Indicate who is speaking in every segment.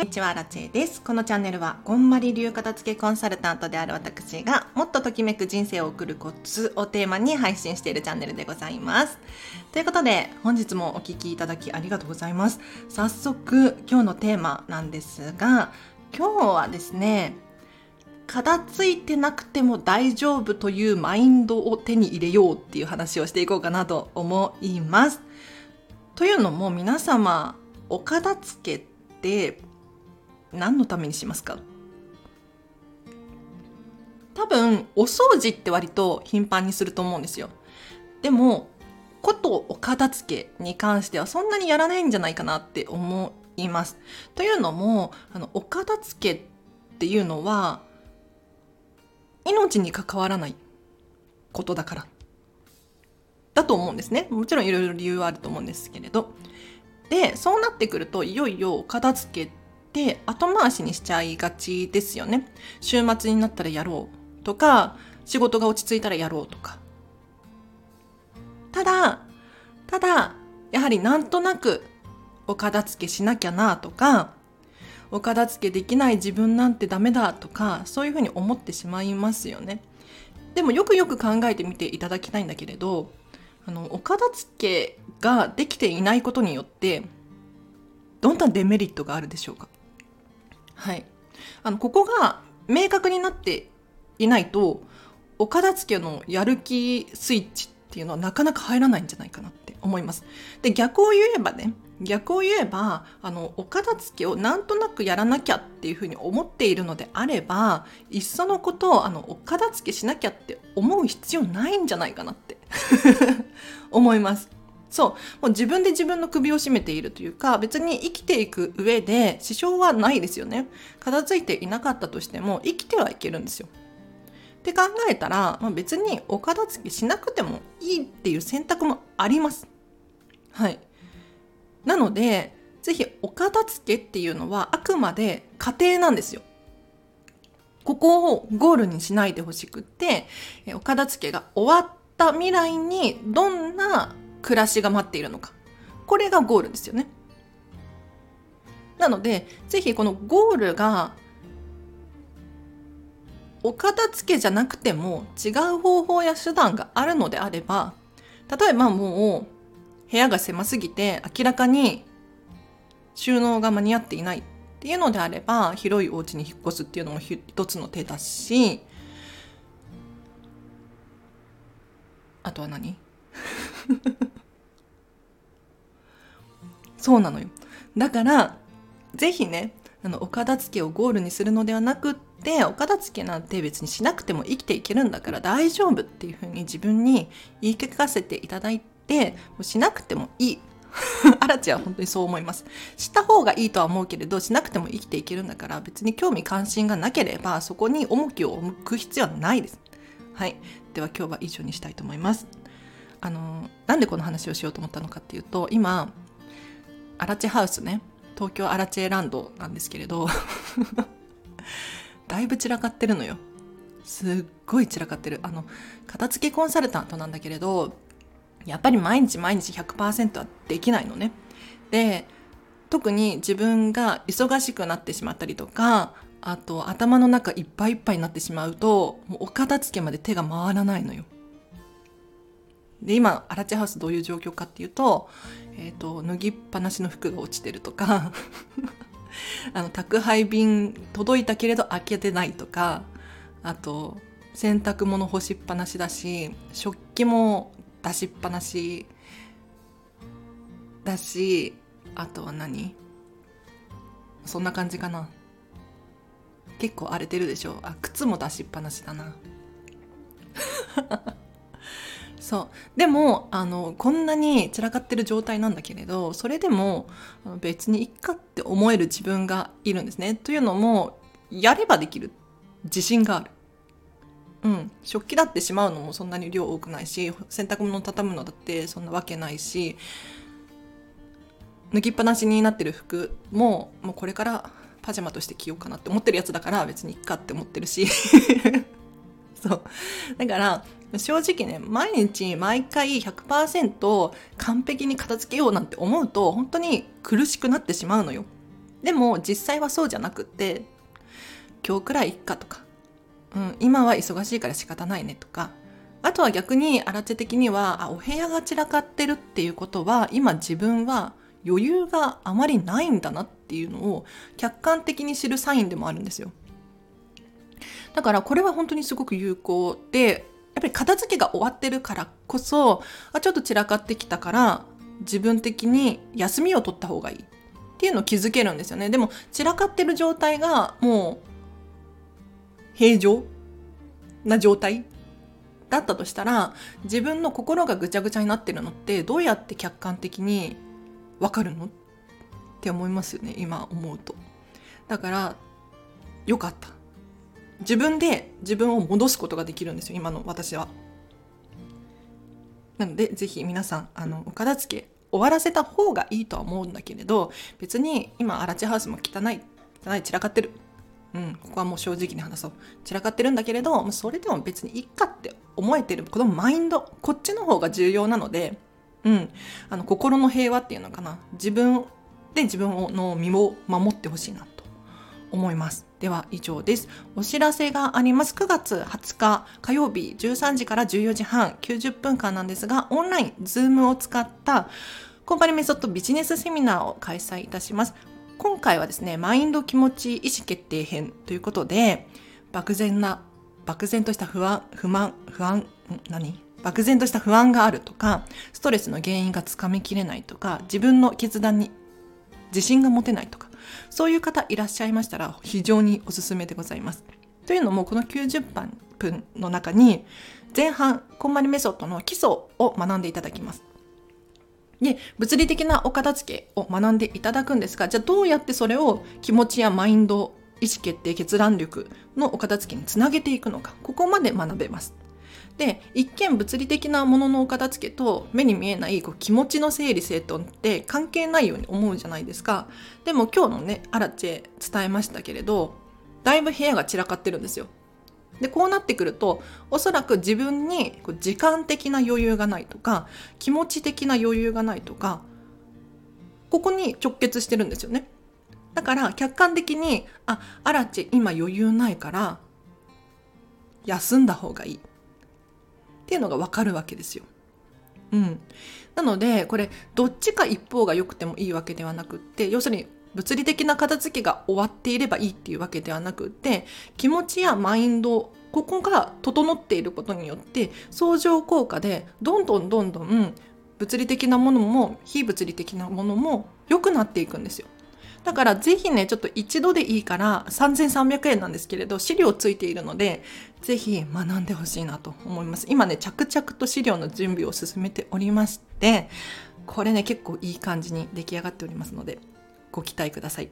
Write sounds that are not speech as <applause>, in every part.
Speaker 1: こんにちは、ラチェです。このチャンネルは、こんまり流片付けコンサルタントである私が、もっとときめく人生を送るコツをテーマに配信しているチャンネルでございます。ということで、本日もお聴きいただきありがとうございます。早速、今日のテーマなんですが、今日はですね、片付いてなくても大丈夫というマインドを手に入れようっていう話をしていこうかなと思います。というのも皆様、お片付けって何のためにしますか？多分お掃除って割と頻繁にすると思うんですよ。でもことお片付けに関してはそんなにやらないんじゃないかなって思います。というのもあのお片付けっていうのは命に関わらないことだからだと思うんですね。もちろんいろいろ理由はあると思うんですけれど。でそうなってくるといよいよ片付けって後回しにしちゃいがちですよね。週末になったらやろうとか、仕事が落ち着いたらやろうとか。ただ、ただ、やはりなんとなくお片付けしなきゃなとか、お片付けできない自分なんてダメだとか、そういうふうに思ってしまいますよね。でもよくよく考えてみていただきたいんだけれど、あの、お片付けができていないことによって、どんなデメリットがあるでしょうか？はい。あの、ここが明確になっていないと、お片付けのやる気スイッチっていうのはなかなか入らないんじゃないかなって思います。で、逆を言えばね、逆を言えば、あの、お片付けをなんとなくやらなきゃっていうふうに思っているのであれば、いっそのことを、あの、お片付けしなきゃって思う必要ないんじゃないかなって <laughs> 思います。そう。もう自分で自分の首を絞めているというか、別に生きていく上で支障はないですよね。片付いていなかったとしても生きてはいけるんですよ。って考えたら、まあ、別にお片付けしなくてもいいっていう選択もあります。はい。なので、ぜひお片付けっていうのはあくまで過程なんですよ。ここをゴールにしないでほしくって、お片付けが終わった未来にどんな暮らしが待っているのか。これがゴールですよね。なので、ぜひこのゴールがお片付けじゃなくても違う方法や手段があるのであれば、例えばもう部屋が狭すぎて明らかに収納が間に合っていないっていうのであれば広いお家に引っ越すっていうのも一つの手だしあとは何？<laughs> そうなのよ。だから、ぜひね、あの、お片付けをゴールにするのではなくって、お片付けなんて別にしなくても生きていけるんだから大丈夫っていうふうに自分に言い聞かせていただいて、もうしなくてもいい。<laughs> アラチは本当にそう思います。した方がいいとは思うけれど、しなくても生きていけるんだから、別に興味関心がなければ、そこに重きを置く必要はないです。はい。では今日は以上にしたいと思います。あのなんでこの話をしようと思ったのかっていうと今アラチハウスね東京アラチェランドなんですけれど <laughs> だいぶ散らかってるのよ。すっごい散らかってる。あの片付けコンサルタントなんだけれどやっぱり毎日毎日100%はできないのね。で特に自分が忙しくなってしまったりとかあと頭の中いっぱいいっぱいになってしまうともうお片付けまで手が回らないのよ。で、今、アラチハウスどういう状況かっていうと、えっ、ー、と、脱ぎっぱなしの服が落ちてるとか <laughs> あの、宅配便届いたけれど開けてないとか、あと、洗濯物干しっぱなしだし、食器も出しっぱなしだし、あとは何？そんな感じかな。結構荒れてるでしょあ、靴も出しっぱなしだな。そう。でもあのこんなに散らかってる状態なんだけれどそれでも別にいっかって思える自分がいるんですね。というのもやればできる。自信がある。うん。食器だってしまうのもそんなに量多くないし洗濯物を畳むのだってそんなわけないし脱ぎっぱなしになってる服ももうこれからパジャマとして着ようかなって思ってるやつだから別にいっかって思ってるし。<laughs> そう。だから正直ね、毎日毎回100%完璧に片付けようなんて思うと本当に苦しくなってしまうのよ。でも実際はそうじゃなくって今日くらいいっかとか、うん、今は忙しいから仕方ないねとかあとは逆に荒地的にはあお部屋が散らかってるっていうことは今自分は余裕があまりないんだなっていうのを客観的に知るサインでもあるんですよだからこれは本当にすごく有効でぱり片付けが終わってるからこそあちょっと散らかってきたから自分的に休みを取った方がいいっていうのを気づけるんですよね。でも散らかってる状態がもう平常な状態だったとしたら自分の心がぐちゃぐちゃになってるのってどうやって客観的にわかるの？って思いますよね今思うと。だからよかった。自分で自分を戻すことができるんですよ今の私は。なのでぜひ皆さんあのお片付け終わらせた方がいいとは思うんだけれど別に今アラチハウスも汚い汚い散らかってる。うん、ここはもう正直に話そう。散らかってるんだけれどそれでも別にいっかって思えてる。このマインドこっちの方が重要なので、うん、あの心の平和っていうのかな。自分で自分の身を守ってほしいなと思います。では以上です。お知らせがあります。9月20日火曜日13時から14時半90分間なんですがオンライン Zoom を使ったコンパニメソッドビジネスセミナーを開催いたします。今回はですねマインド気持ち意思決定編ということで漠然な漠然とした不安不満不安何？漠然とした不安があるとかストレスの原因がつかみきれないとか自分の決断に自信が持てないとかそういう方いらっしゃいましたら非常におすすめでございます。というのもこの90分の中に前半こんまりメソッドの基礎を学んでいただきます。で物理的なお片付けを学んでいただくんですがじゃあどうやってそれを気持ちやマインド意思決定決断力のお片付けにつなげていくのかここまで学べます。で一見物理的なもののお片付けと目に見えないこう気持ちの整理整頓って関係ないように思うじゃないですか。でも今日のねアラチェ伝えましたけれどだいぶ部屋が散らかってるんですよ。でこうなってくるとおそらく自分にこう時間的な余裕がないとか気持ち的な余裕がないとかここに直結してるんですよね。だから客観的にあアラチェ今余裕ないから休んだ方がいい。っていうのがわかるわけですよ。うん、なのでこれどっちか一方が良くてもいいわけではなくって要するに物理的な片付けが終わっていればいいっていうわけではなくって気持ちやマインドここが整っていることによって相乗効果でどんどんどんどん物理的なものも非物理的なものも良くなっていくんですよ。だからぜひねちょっと一度でいいから3300円なんですけれど資料ついているのでぜひ学んでほしいなと思います今ね着々と資料の準備を進めておりましてこれね結構いい感じに出来上がっておりますのでご期待ください。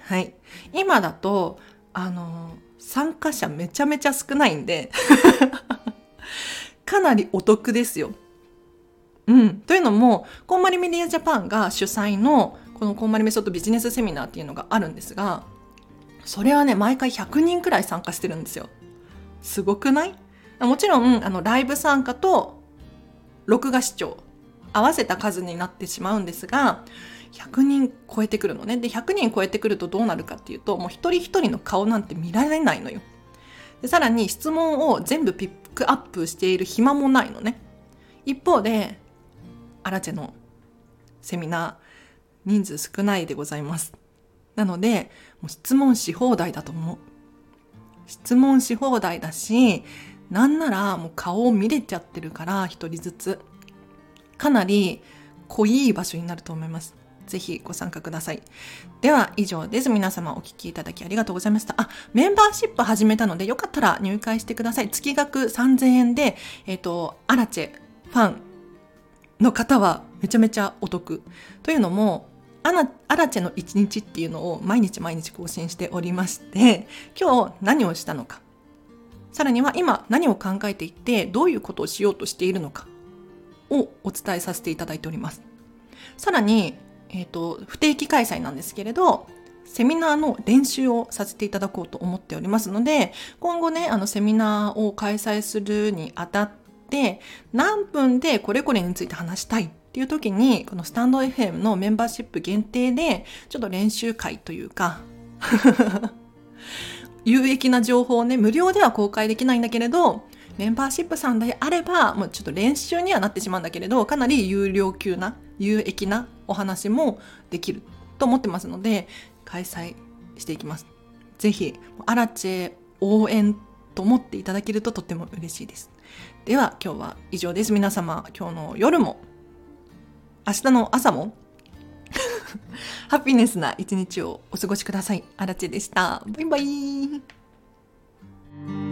Speaker 1: はい。今だと、あの、参加者めちゃめちゃ少ないんで <laughs> かなりお得ですよ。うん。というのも、こんまりメディアジャパンが主催の、このこんまりメソッドビジネスセミナーっていうのがあるんですが、それはね、毎回100人くらい参加してるんですよ。すごくない？もちろん、あの、ライブ参加と、録画視聴、合わせた数になってしまうんですが、100人超えてくるのね。で、100人超えてくるとどうなるかっていうと、もう一人一人の顔なんて見られないのよ。でさらに質問を全部ピックアップしている暇もないのね。一方で、アラチェのセミナー、人数少ないでございます。なので、もう質問し放題だと思う。質問し放題だし、なんならもう顔を見れちゃってるから、一人ずつ。かなり濃い場所になると思います。ぜひご参加ください。では以上です。皆様お聴きいただきありがとうございました。あ、メンバーシップ始めたのでよかったら入会してください。月額3000円で、えっ、ー、と、アラチェファンの方はめちゃめちゃお得。というのも、アナアラチェの一日っていうのを毎日毎日更新しておりまして、今日何をしたのか。さらには今何を考えていてどういうことをしようとしているのかをお伝えさせていただいております。さらにえっ、ー、と、不定期開催なんですけれど、セミナーの練習をさせていただこうと思っておりますので、今後ね、あの、セミナーを開催するにあたって、何分でこれこれについて話したいっていう時に、このスタンド FM のメンバーシップ限定で、ちょっと練習会というか、<laughs> 有益な情報をね、無料では公開できないんだけれど、メンバーシップさんであれば、もうちょっと練習にはなってしまうんだけれど、かなり有料級な、有益なお話もできると思ってますので、開催していきます。ぜひ、アラチェ応援と思っていただけるととっても嬉しいです。では、今日は以上です。皆様、今日の夜も、明日の朝も <laughs> ハッピネスな一日をお過ごしください。あらちでした。バイバイ。